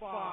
Five,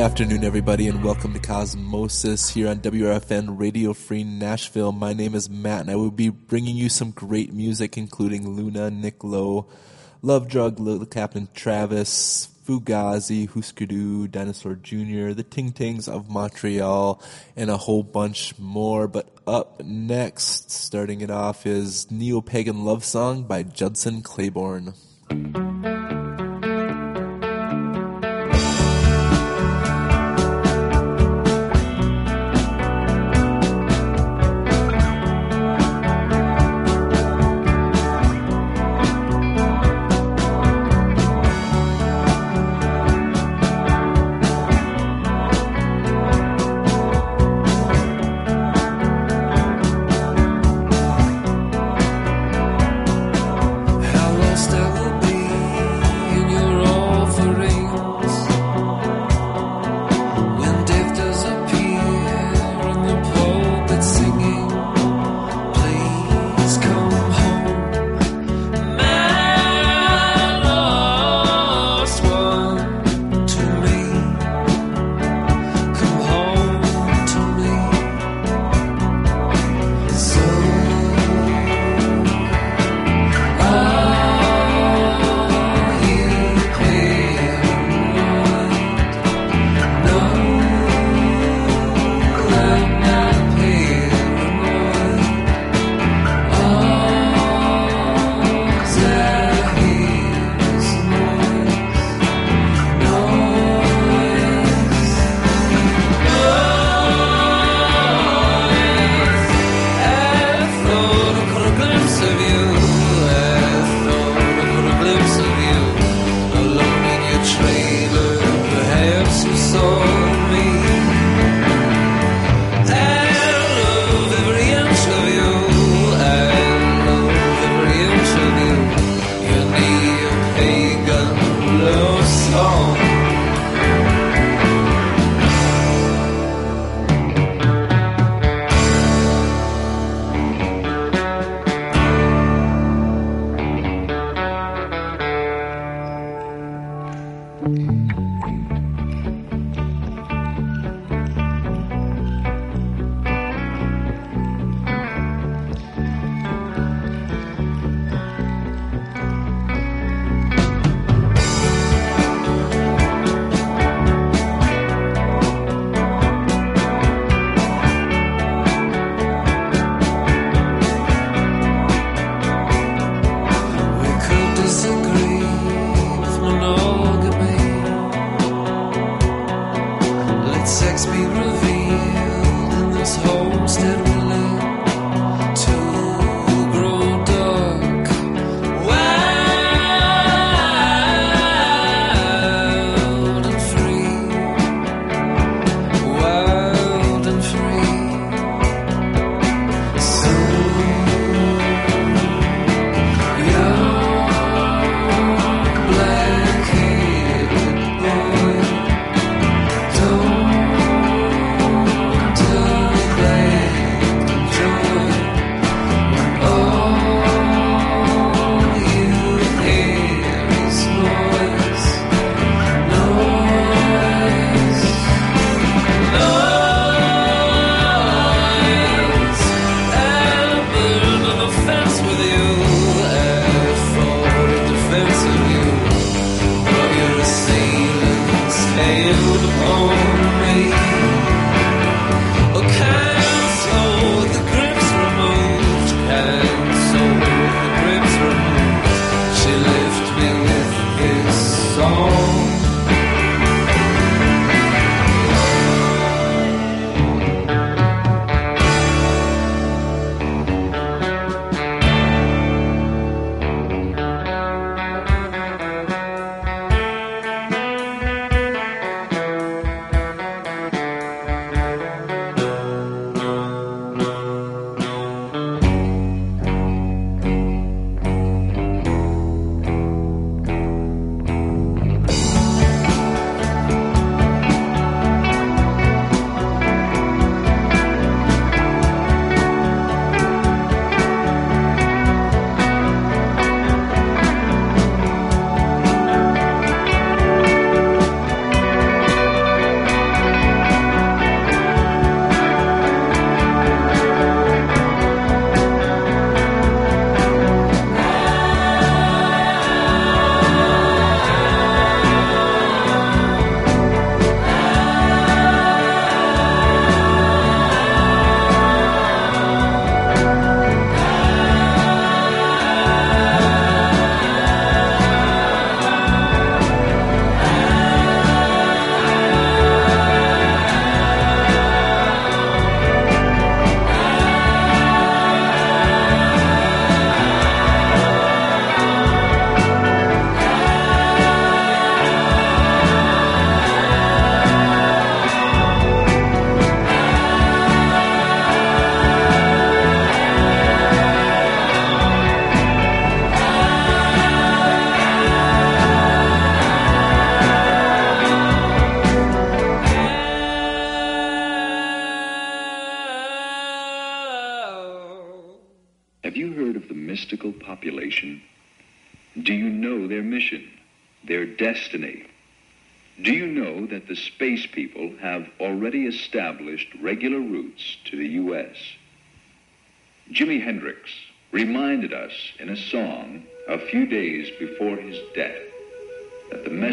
afternoon, everybody, and welcome to Cosmosis here on WRFN Radio Free Nashville. My name is Matt, and I will be bringing you some great music, including Luna, Nick Lowe, Love Drug, Little Captain Travis, Fugazi, Husker Du, Dinosaur Jr., the Ting Tings of Montreal, and a whole bunch more. But up next, starting it off, is Neo Pagan Love Song by Judson Claiborne.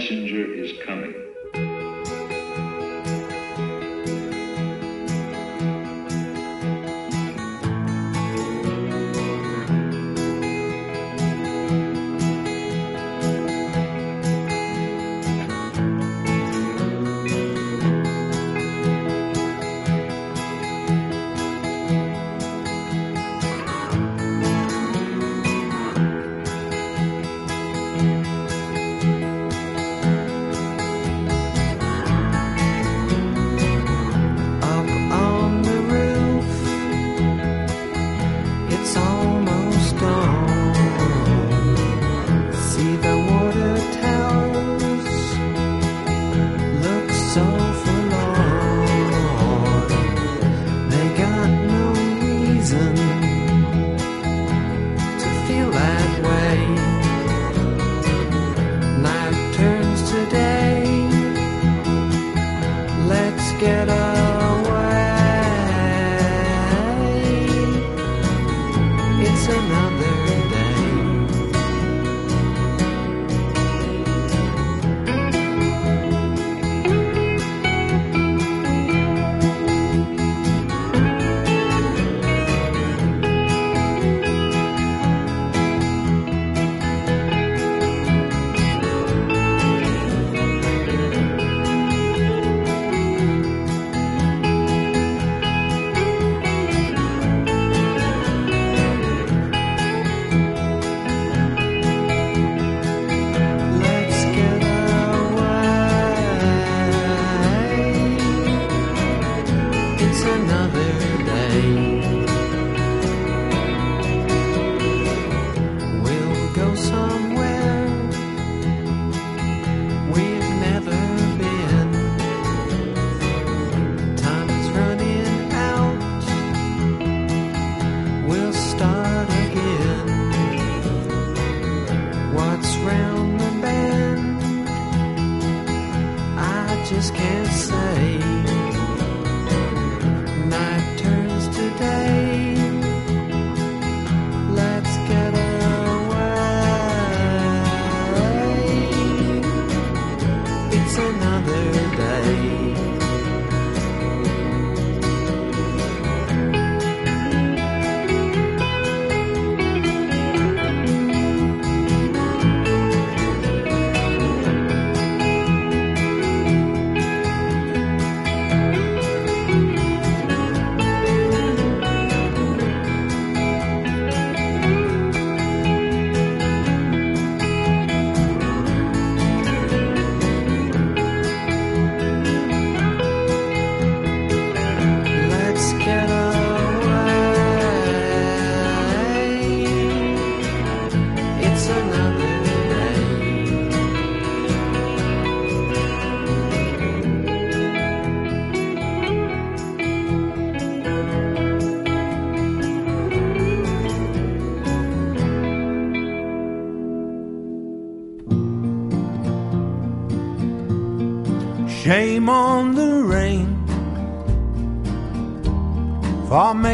Messenger is coming.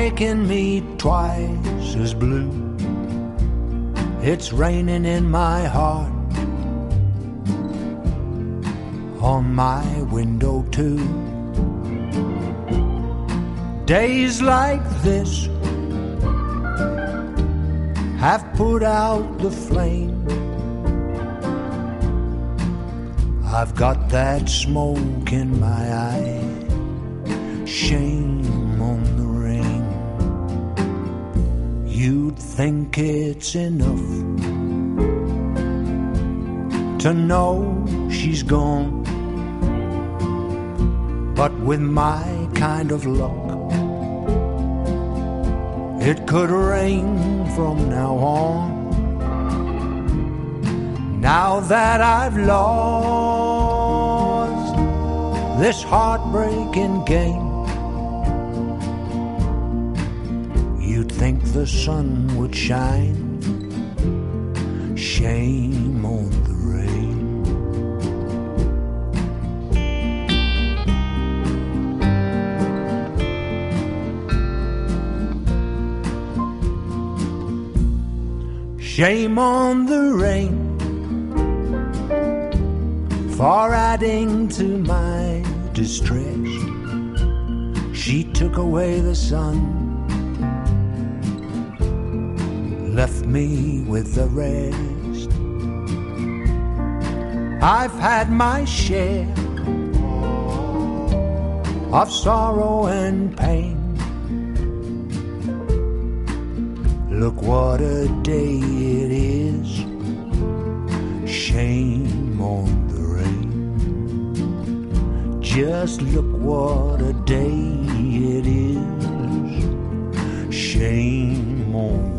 Making me twice as blue. It's raining in my heart, on my window too. Days like this have put out the flame. I've got that smoke in my eye. It's enough to know she's gone. But with my kind of luck, it could rain from now on. Now that I've lost this heartbreaking game, you'd think the sun would shine. Shame on the rain. Shame on the rain for adding to my distress. She took away the sun, left me with the rest. I've had my share of sorrow and pain. Look what a day it is. Shame on the rain. Just look what a day it is. Shame on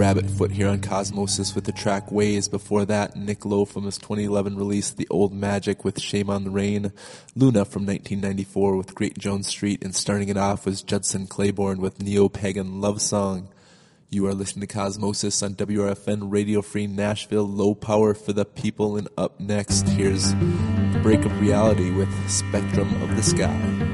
Rabbit Foot here on Cosmosis with the track Ways. Before that, Nick Lowe from his 2011 release The Old Magic with Shame on the Rain, Luna from 1994 with Great Jones Street, and starting it off was Judson Claiborne with Neo Pagan Love Song. You are listening to Cosmosis on WRFN Radio Free Nashville, low power for the people, and up next, here's break of reality with Spectrum of the Sky.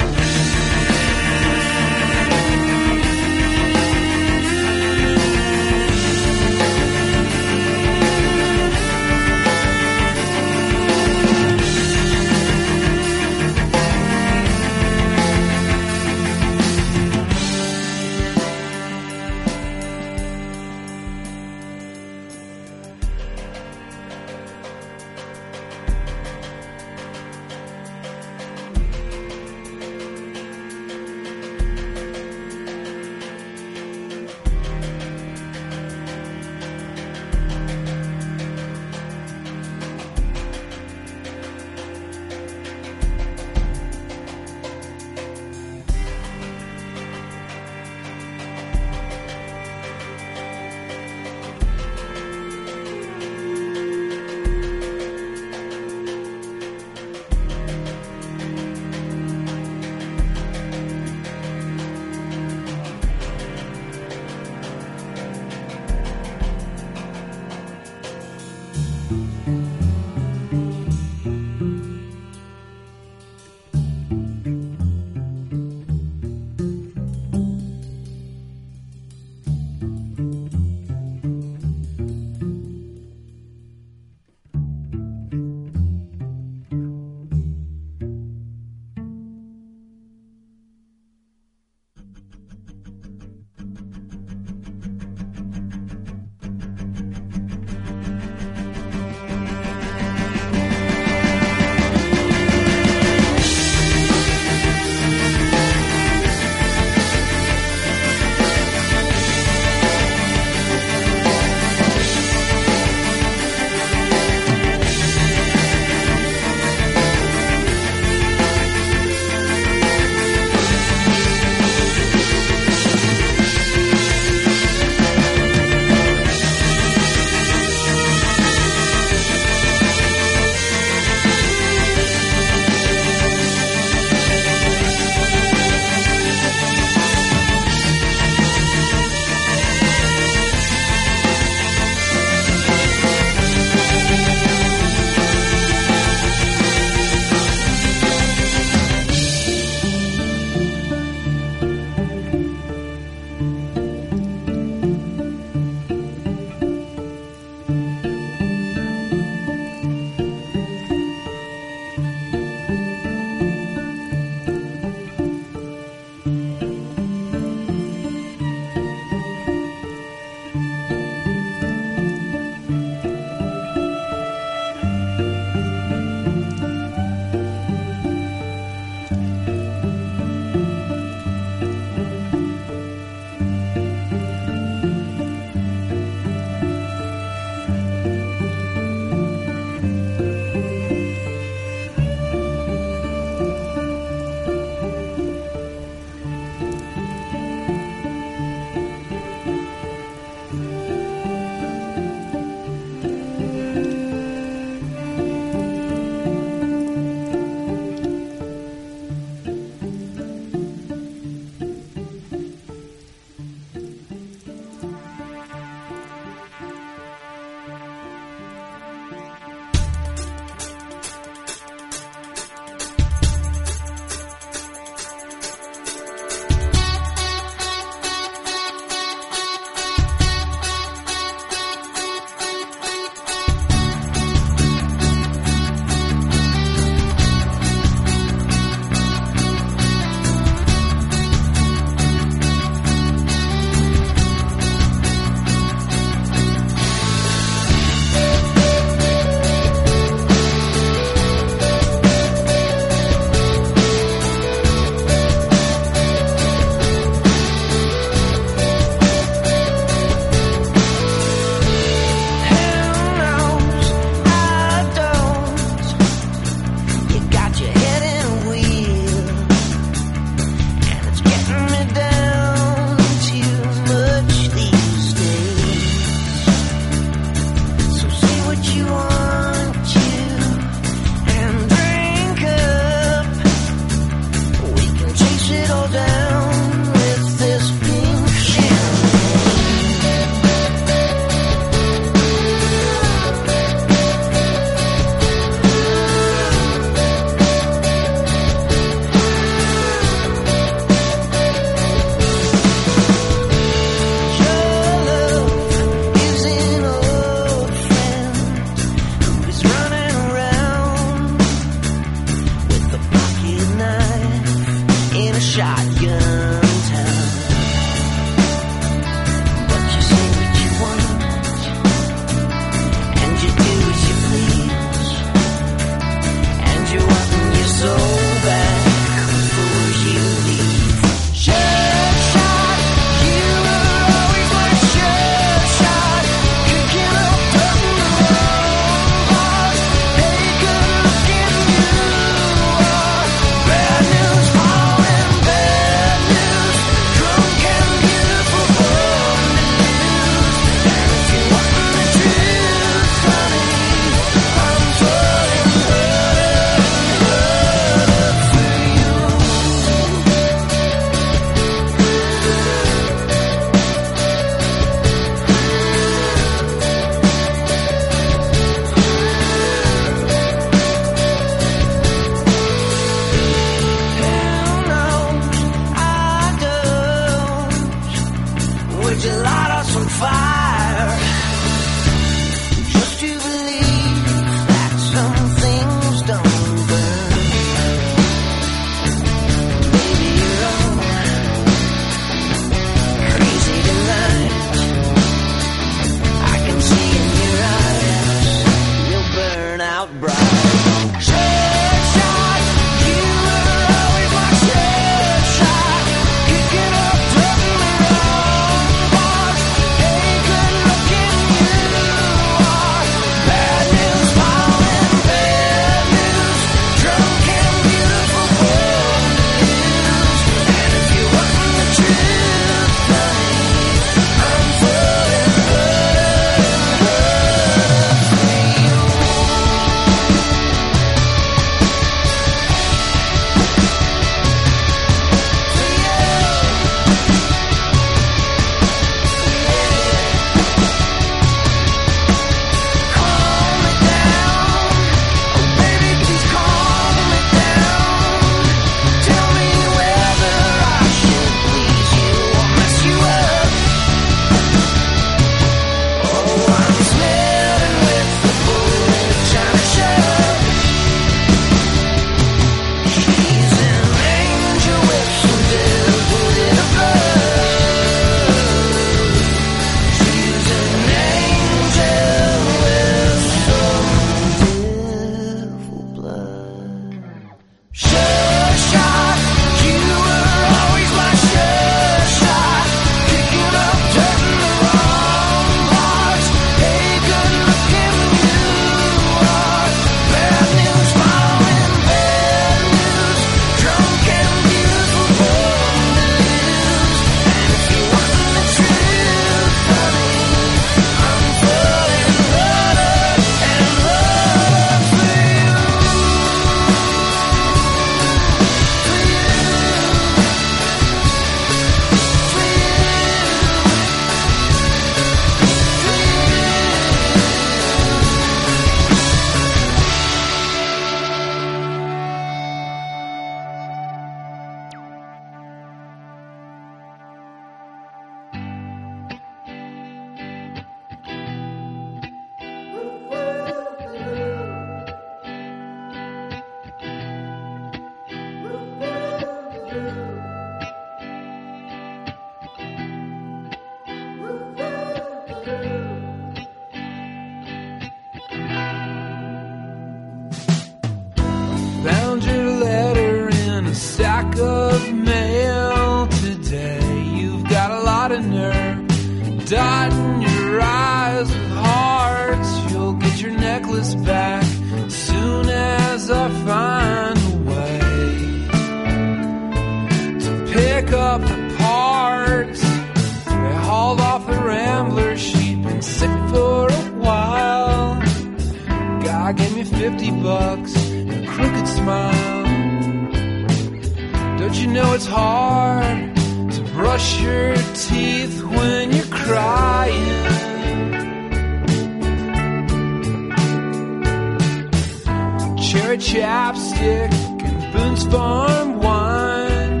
farm wine,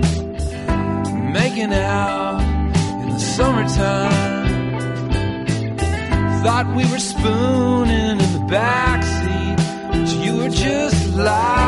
making out in the summertime. Thought we were spooning in the backseat, but you were just lying.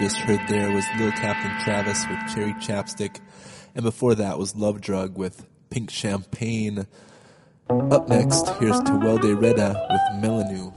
just heard there was Little Captain Travis with Cherry Chapstick, and before that was Love Drug with Pink Champagne. Up next, here's Tewelde Reda with Melanou.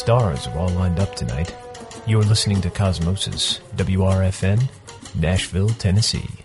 stars are all lined up tonight. You're listening to Cosmosis, WRFN, Nashville, Tennessee.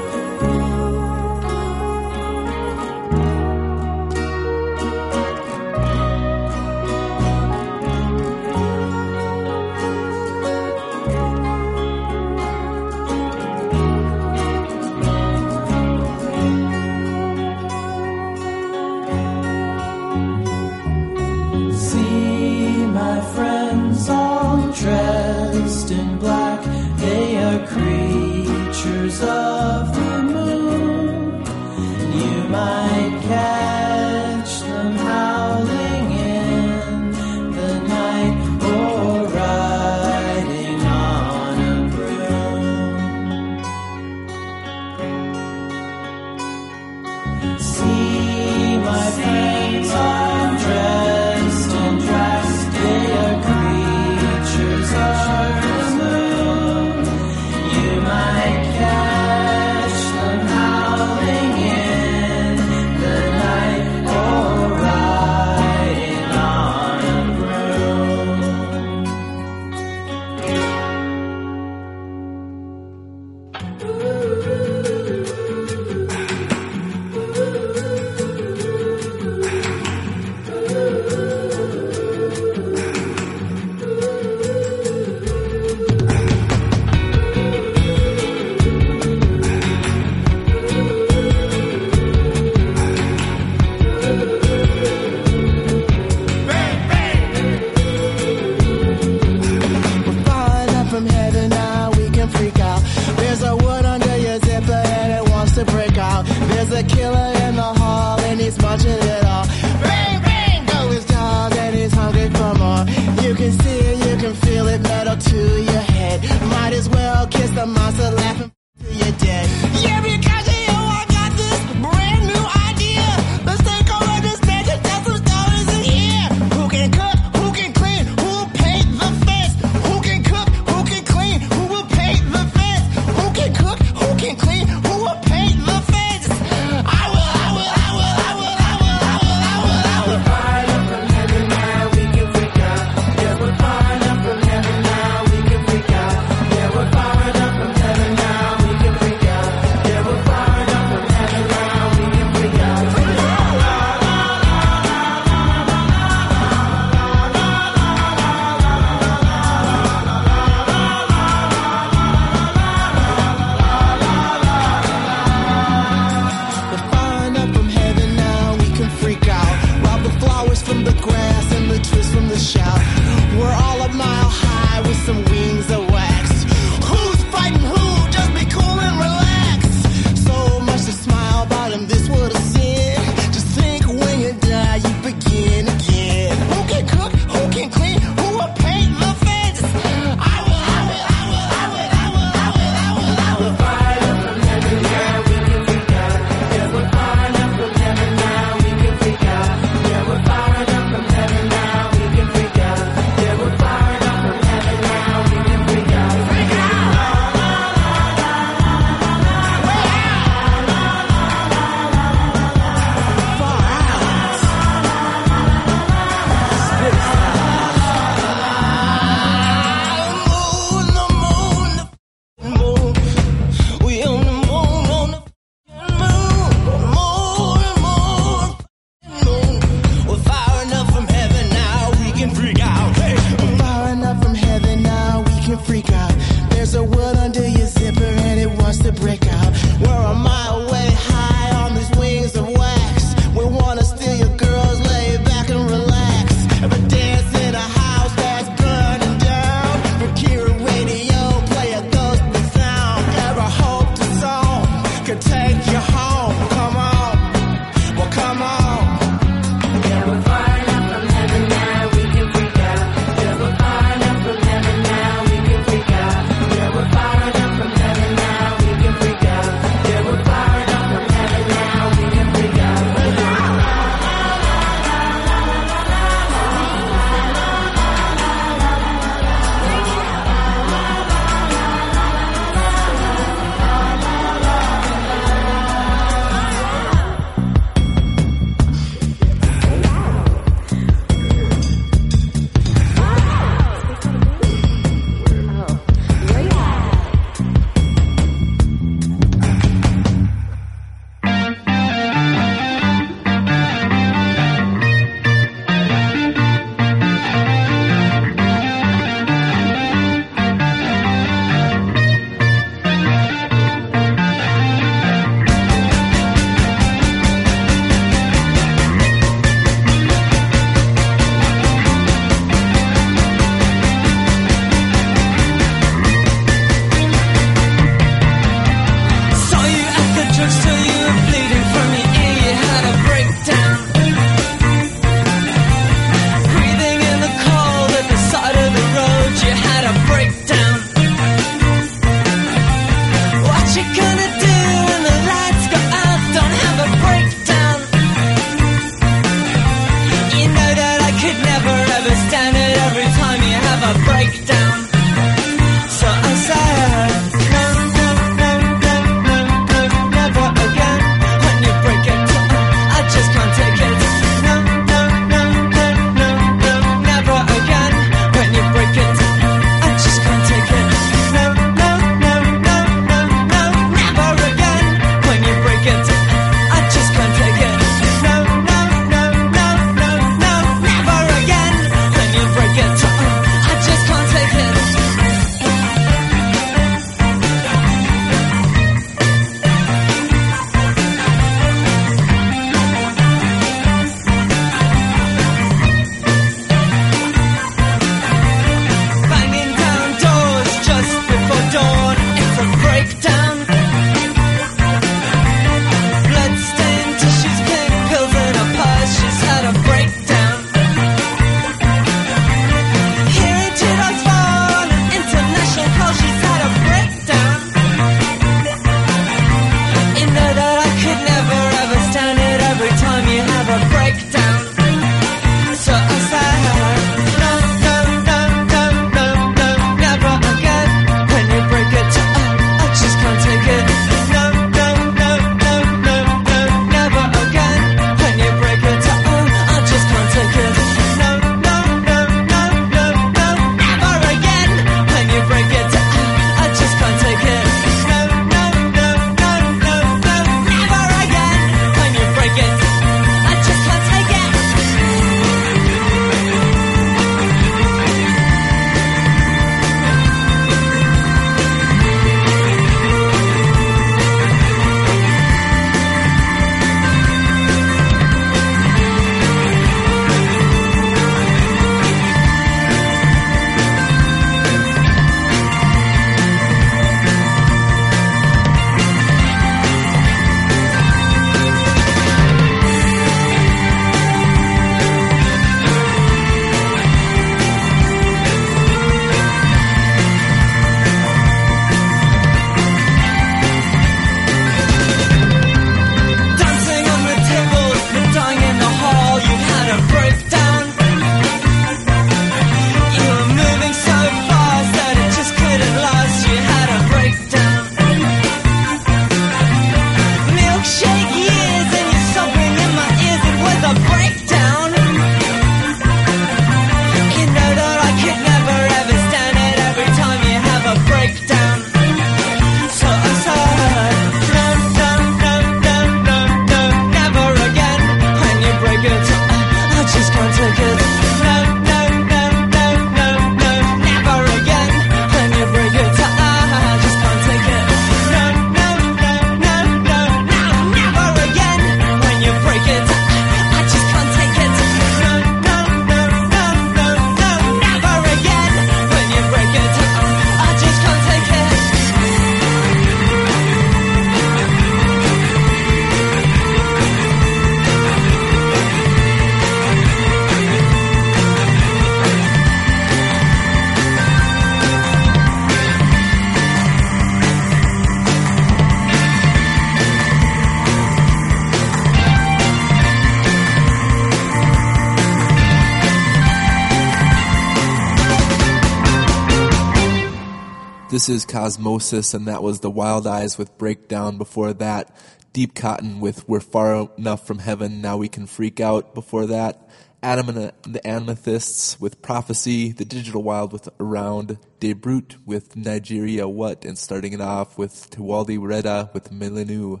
Is Cosmosis, and that was the Wild Eyes with Breakdown. Before that, Deep Cotton with We're Far Enough from Heaven, Now We Can Freak Out. Before that, Adam and the Amethysts with Prophecy, The Digital Wild with Around, De Brute with Nigeria What, and starting it off with Tewelde Reda with Milanu.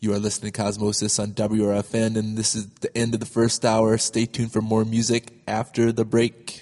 You are listening to Cosmosis on WRFN, and this is the end of the first hour. Stay tuned for more music after the break.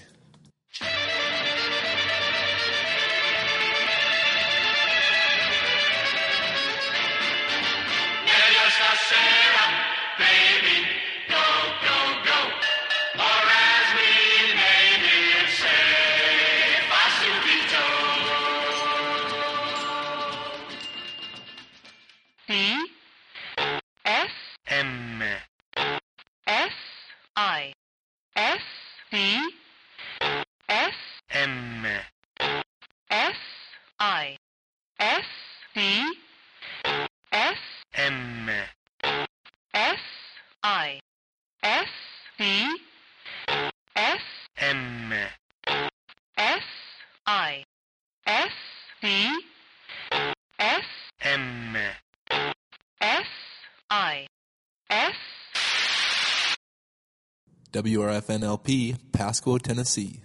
WRFNLP, Pasquo, Tennessee.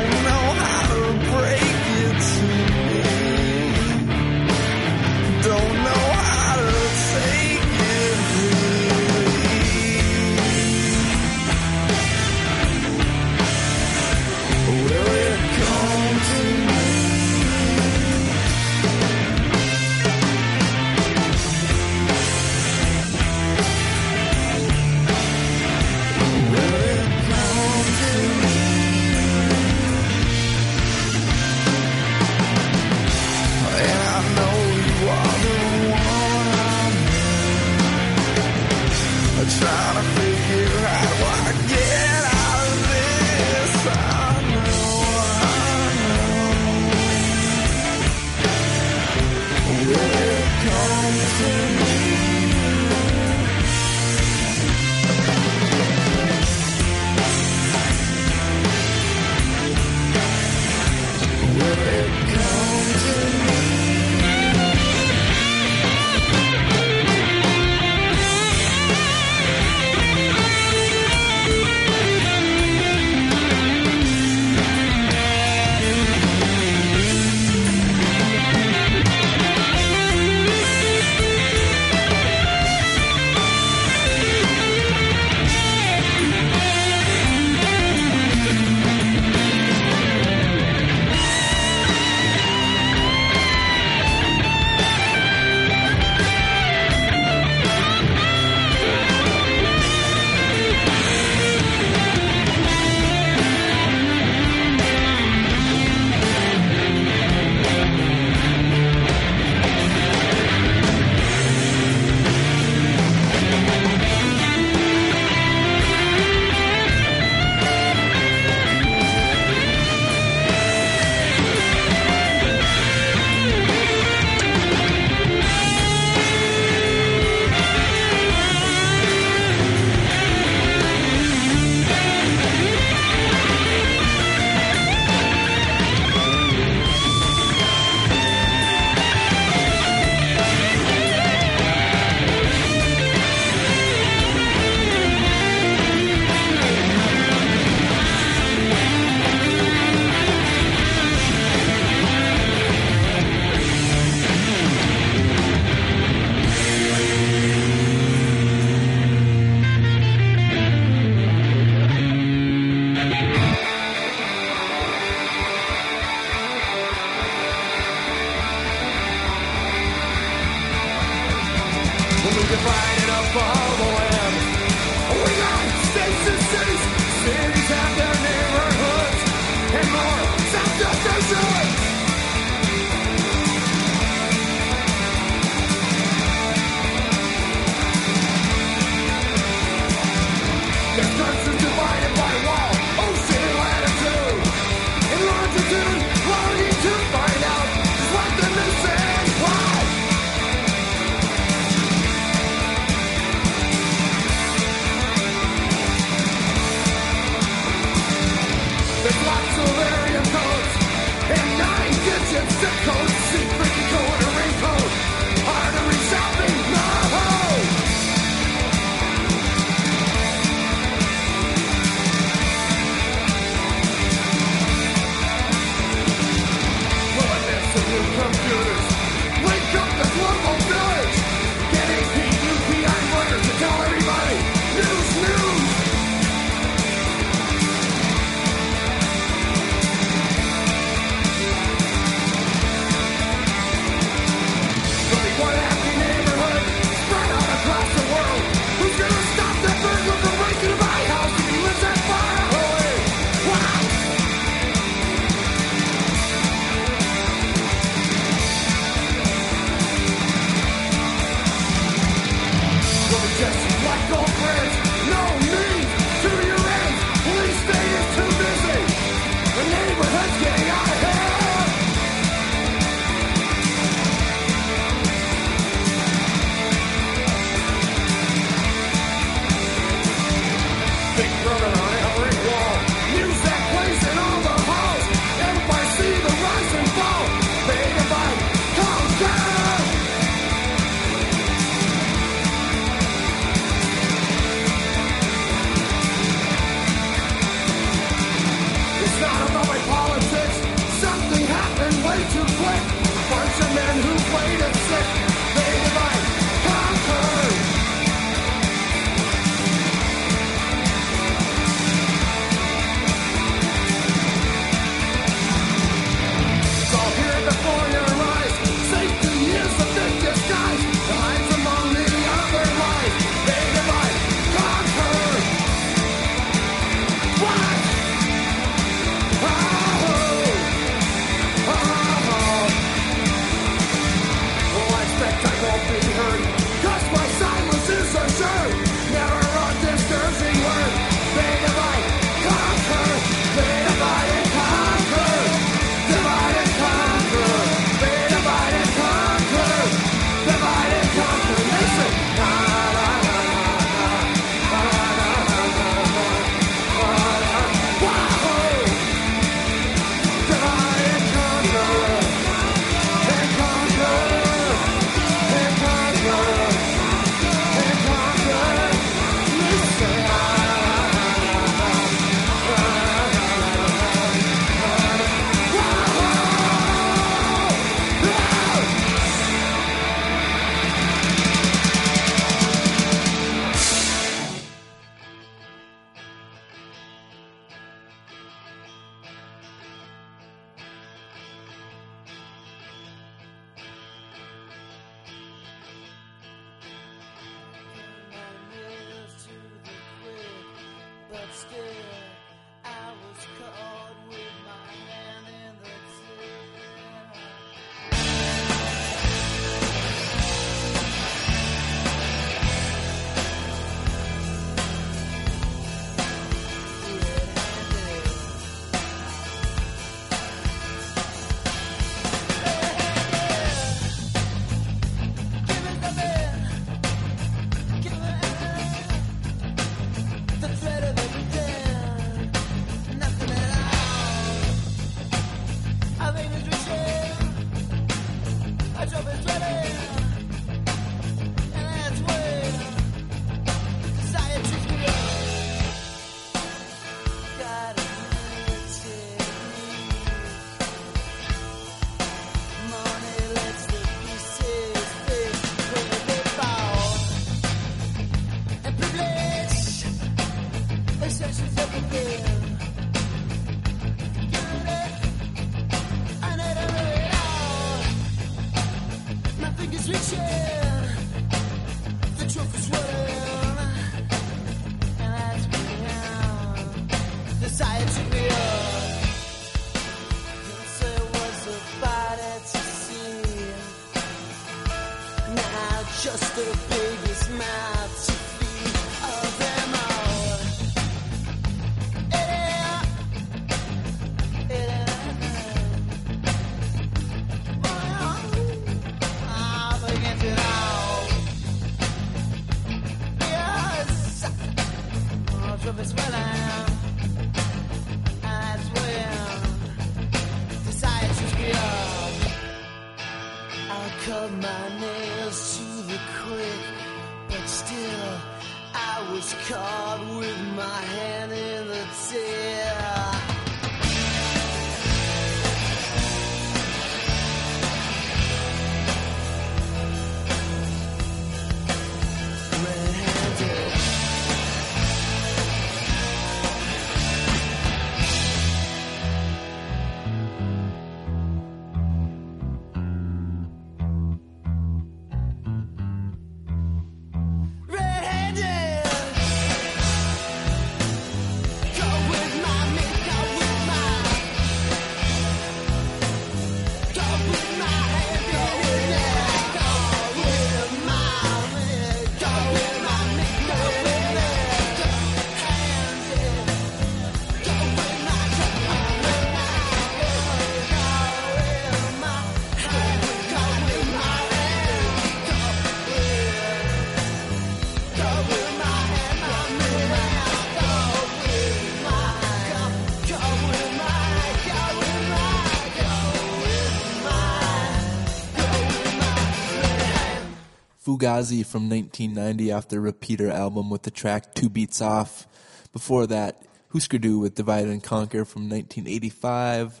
Fugazi from 1990 off their Repeater album with the track Two Beats Off. Before that, Husker Du with Divide and Conquer from 1985.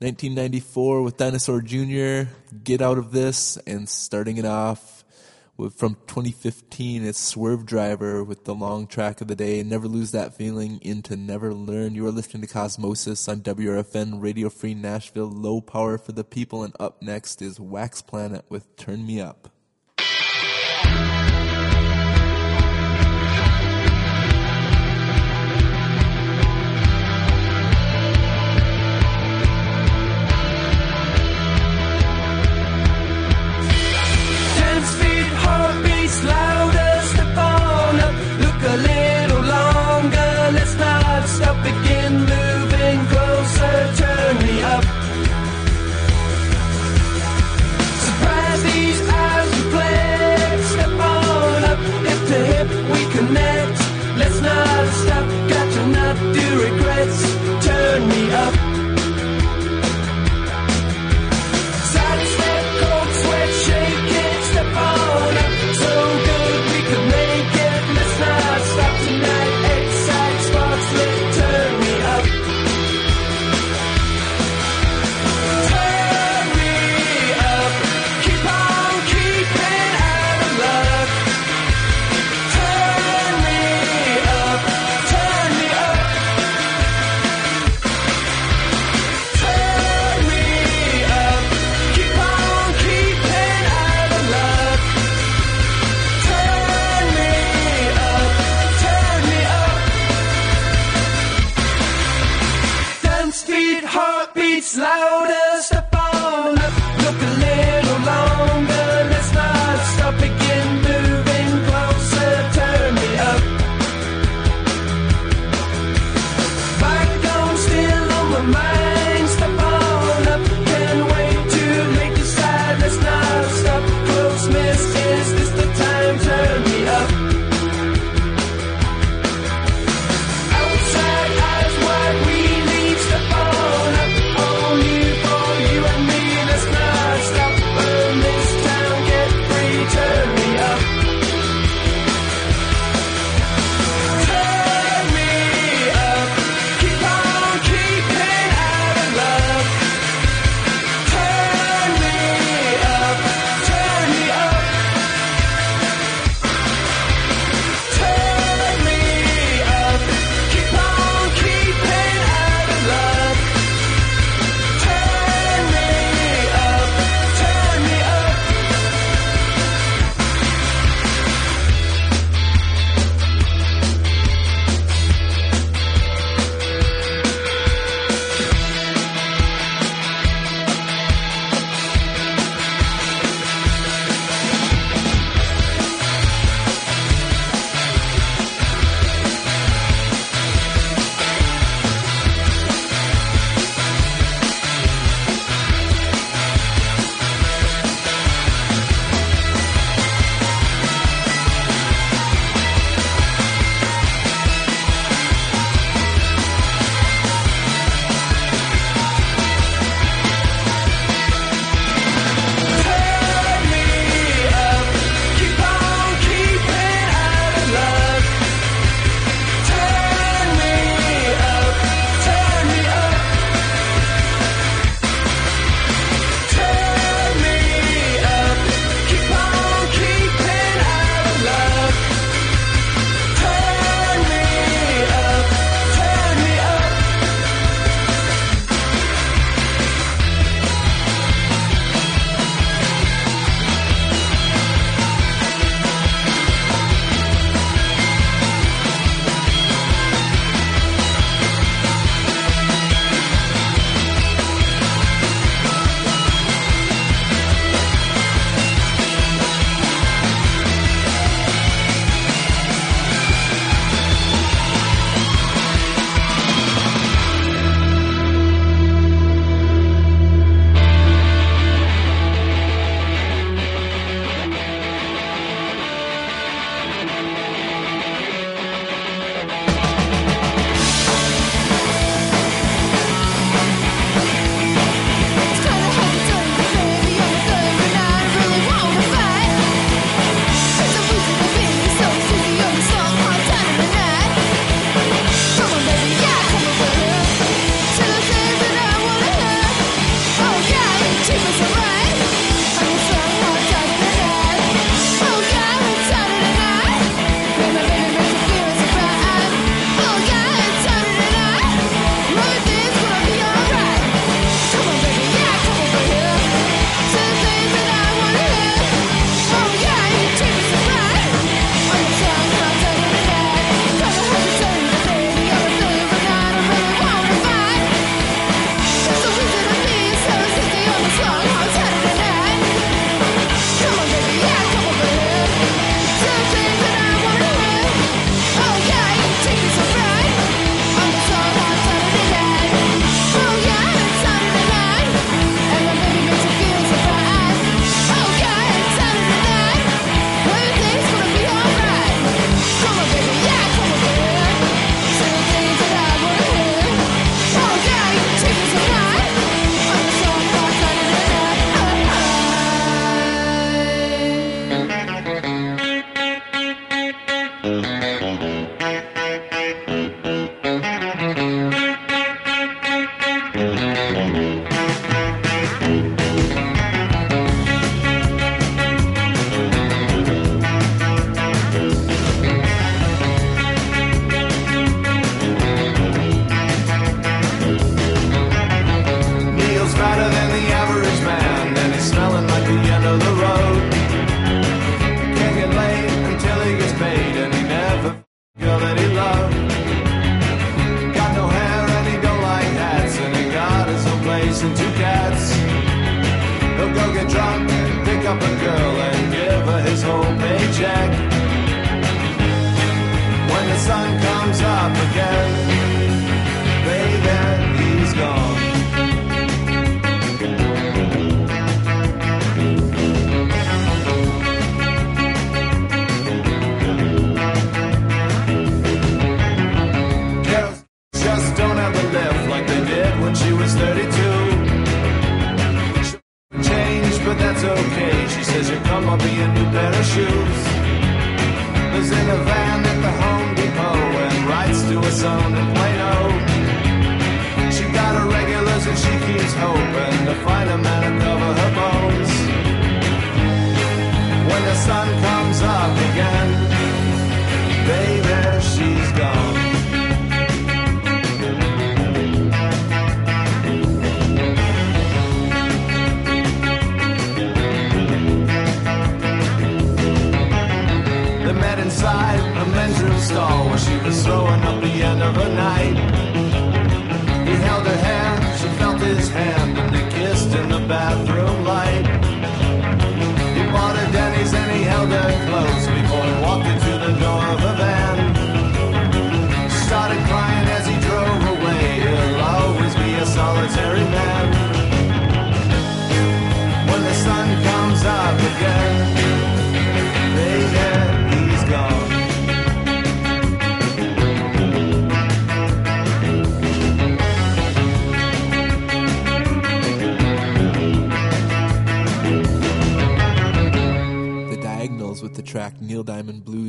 1994 with Dinosaur Jr., Get Out of This, and starting it off with, from 2015, it's Swervedriver with the long track of the day, Never Lose That Feeling, Into Never Learn. You are listening to Cosmosis on WRFN, Radio Free Nashville, low power for the people, and up next is Wax Planet with Turn Me Up.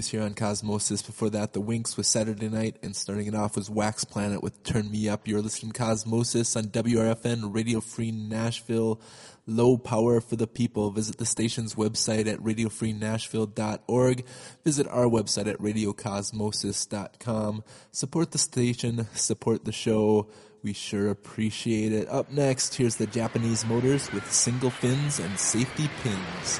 here on Cosmosis. Before that, The Winks was Saturday Night, and starting it off was Wax Planet with Turn Me Up. You're listening to Cosmosis on WRFN, Radio Free Nashville, low power for the people. Visit the station's website at radiofreenashville.org. Visit our website at radiocosmosis.com. Support the station, support the show. We sure appreciate it. Up next, here's the Japanese Motors with single fins and safety pins.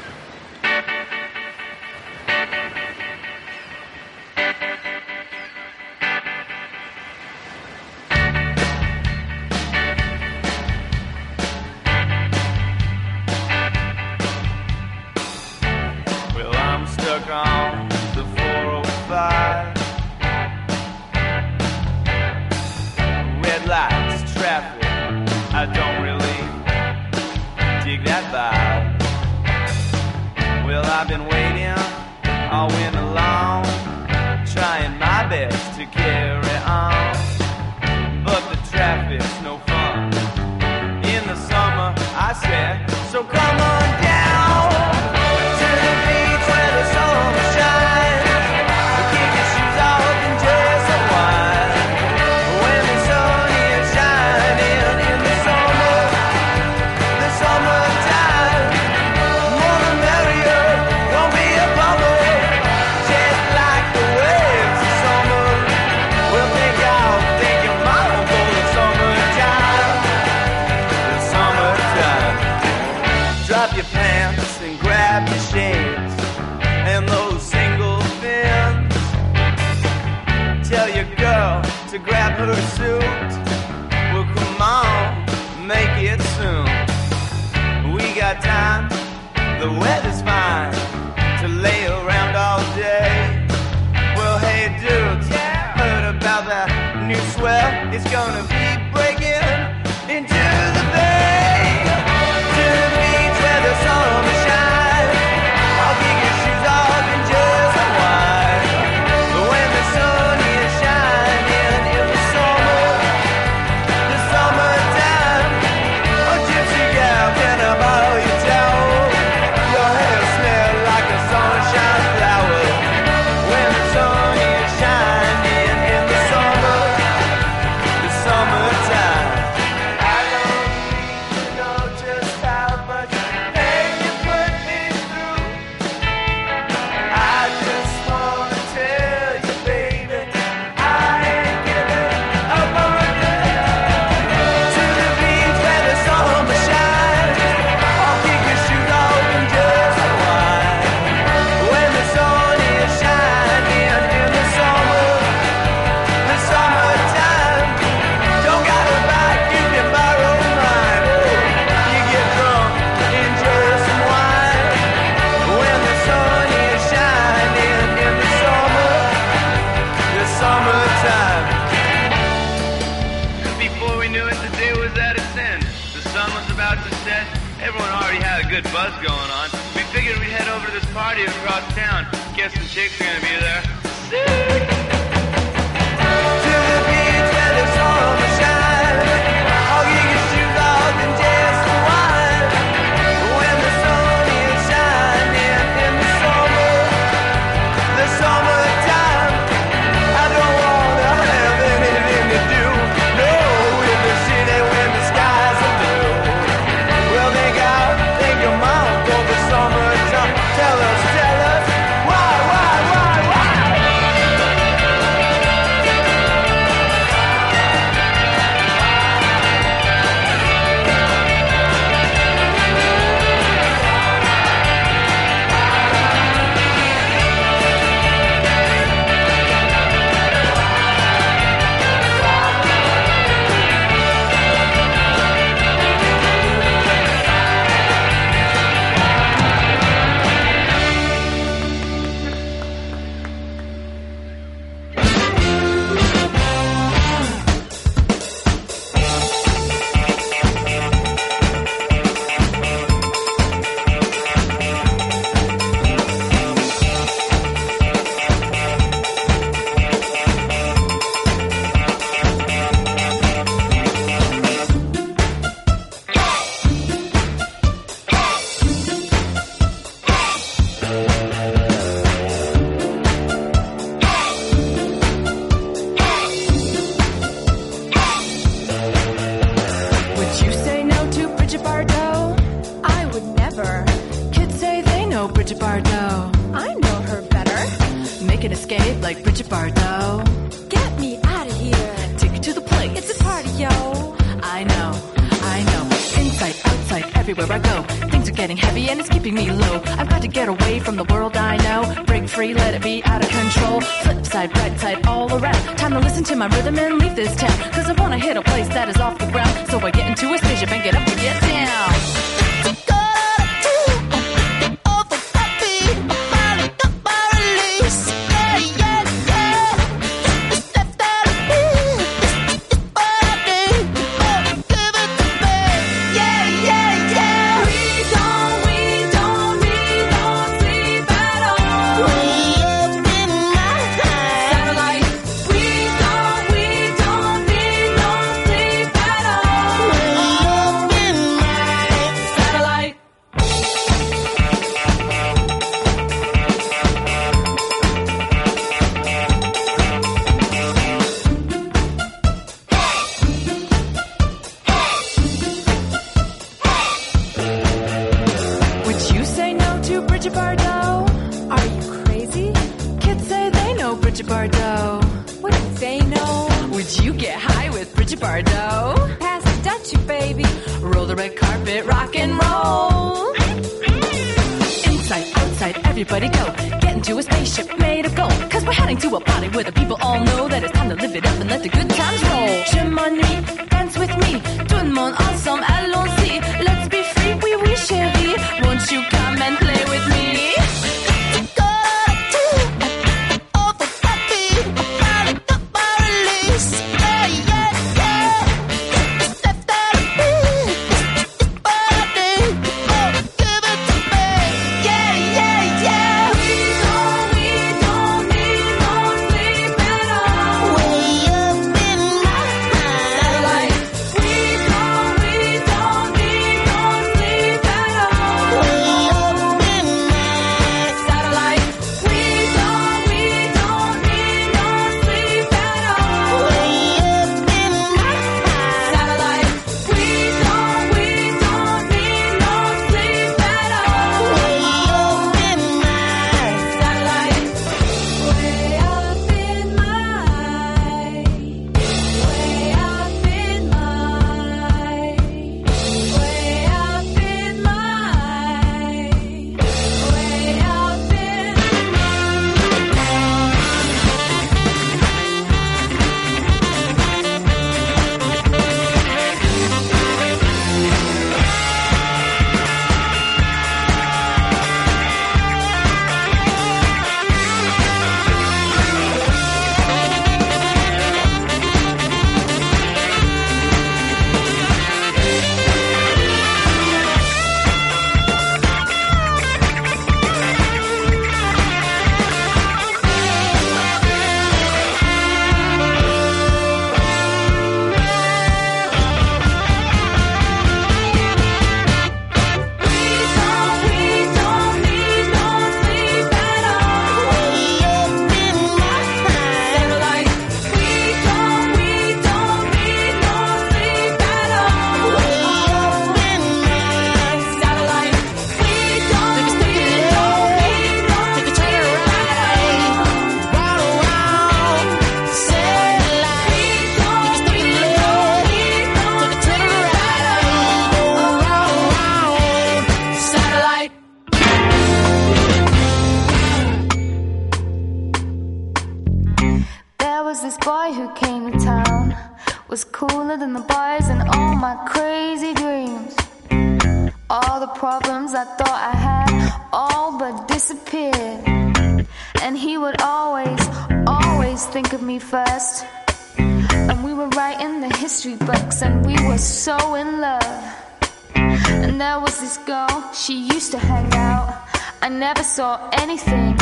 Saw anything,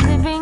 living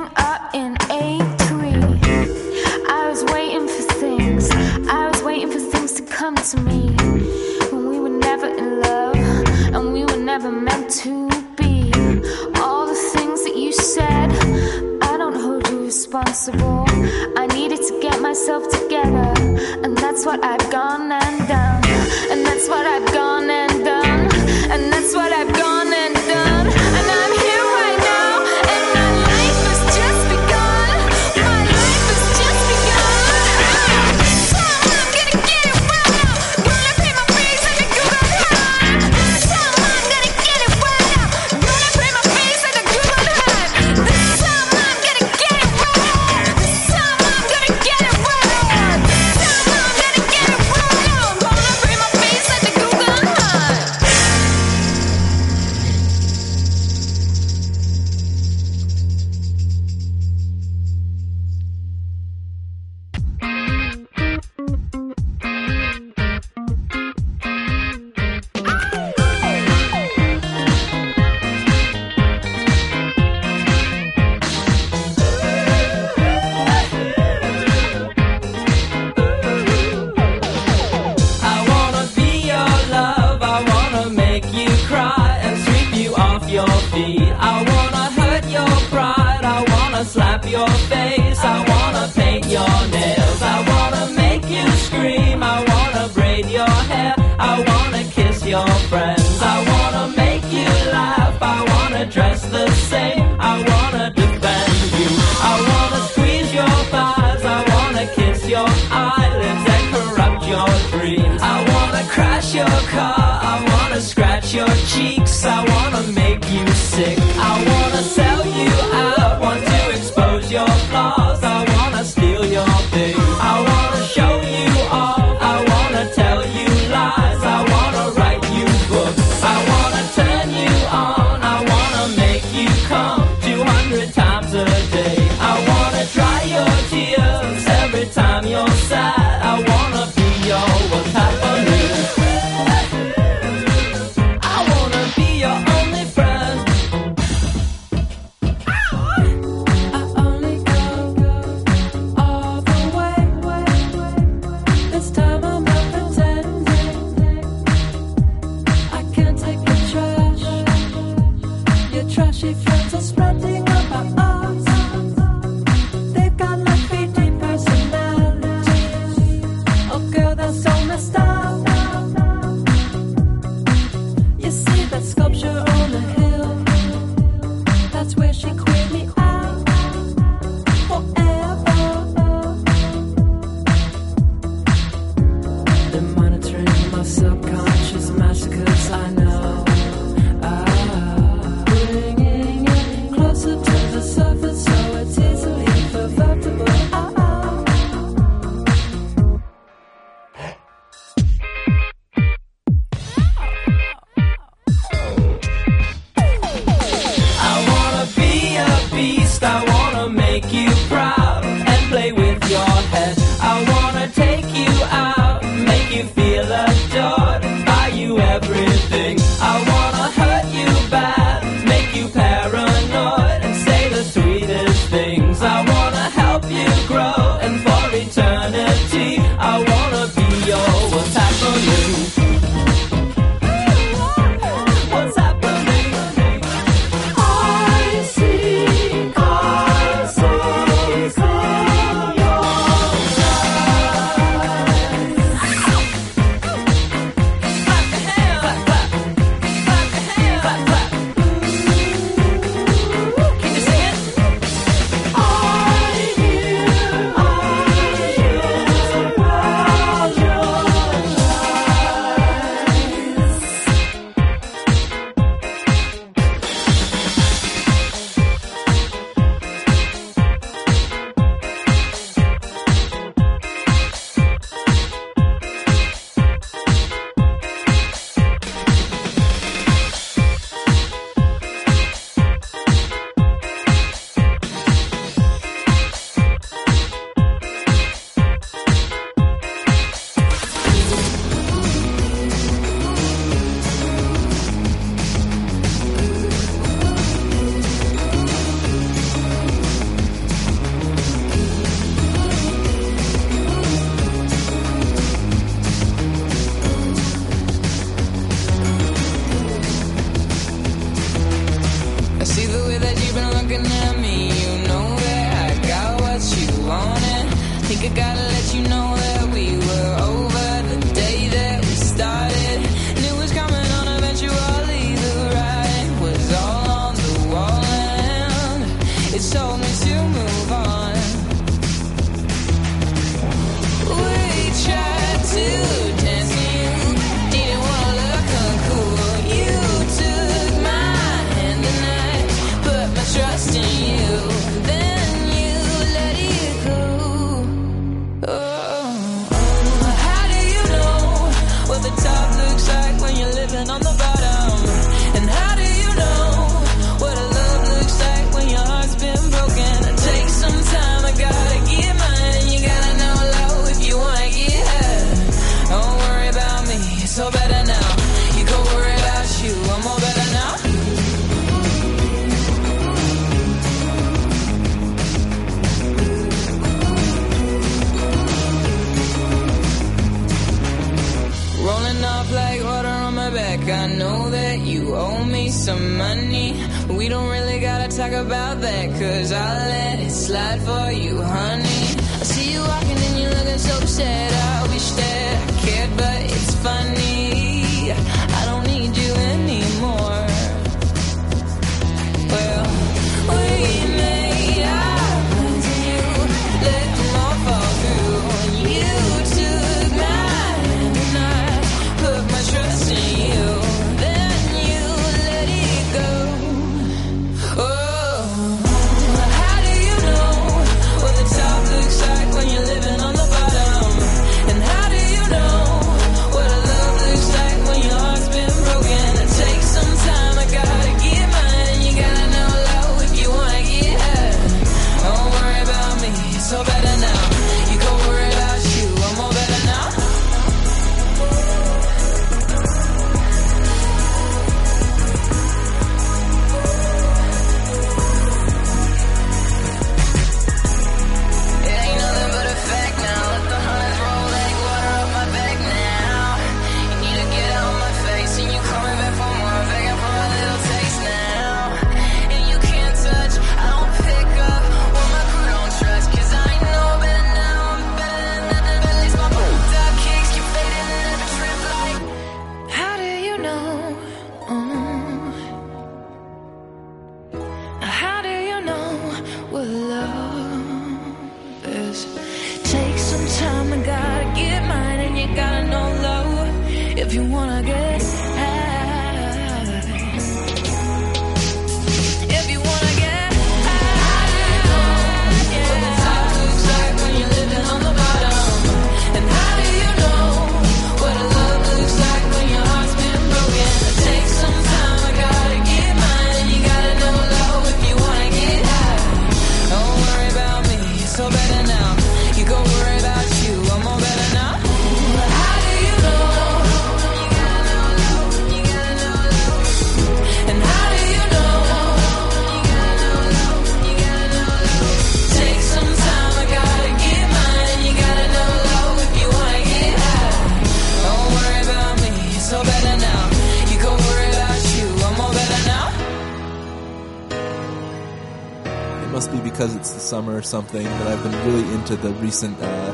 something, but I've been really into the recent uh,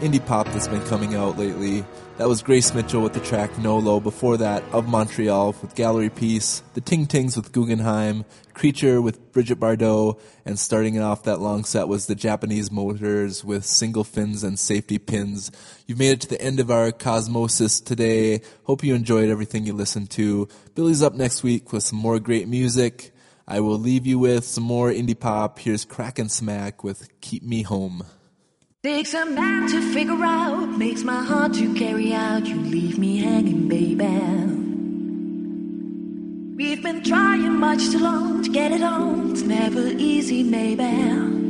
indie pop that's been coming out lately. That was Grace Mitchell with the track Nolo. Before that, Of Montreal with Gallery Piece, The Ting Tings with Guggenheim, Creature with Brigitte Bardot, and starting it off that long set was the Japanese Motors with Single Fins and Safety Pins. You've made it to the end of our Cosmosis today. Hope you enjoyed everything you listened to. Billy's up next week with some more great music. I will leave you with some more indie pop. Here's Crack and Smack with Keep Me Home. Takes a man to figure out, makes my heart to carry out. You leave me hanging, baby. We've been trying much too long to get it on. It's never easy, maybe.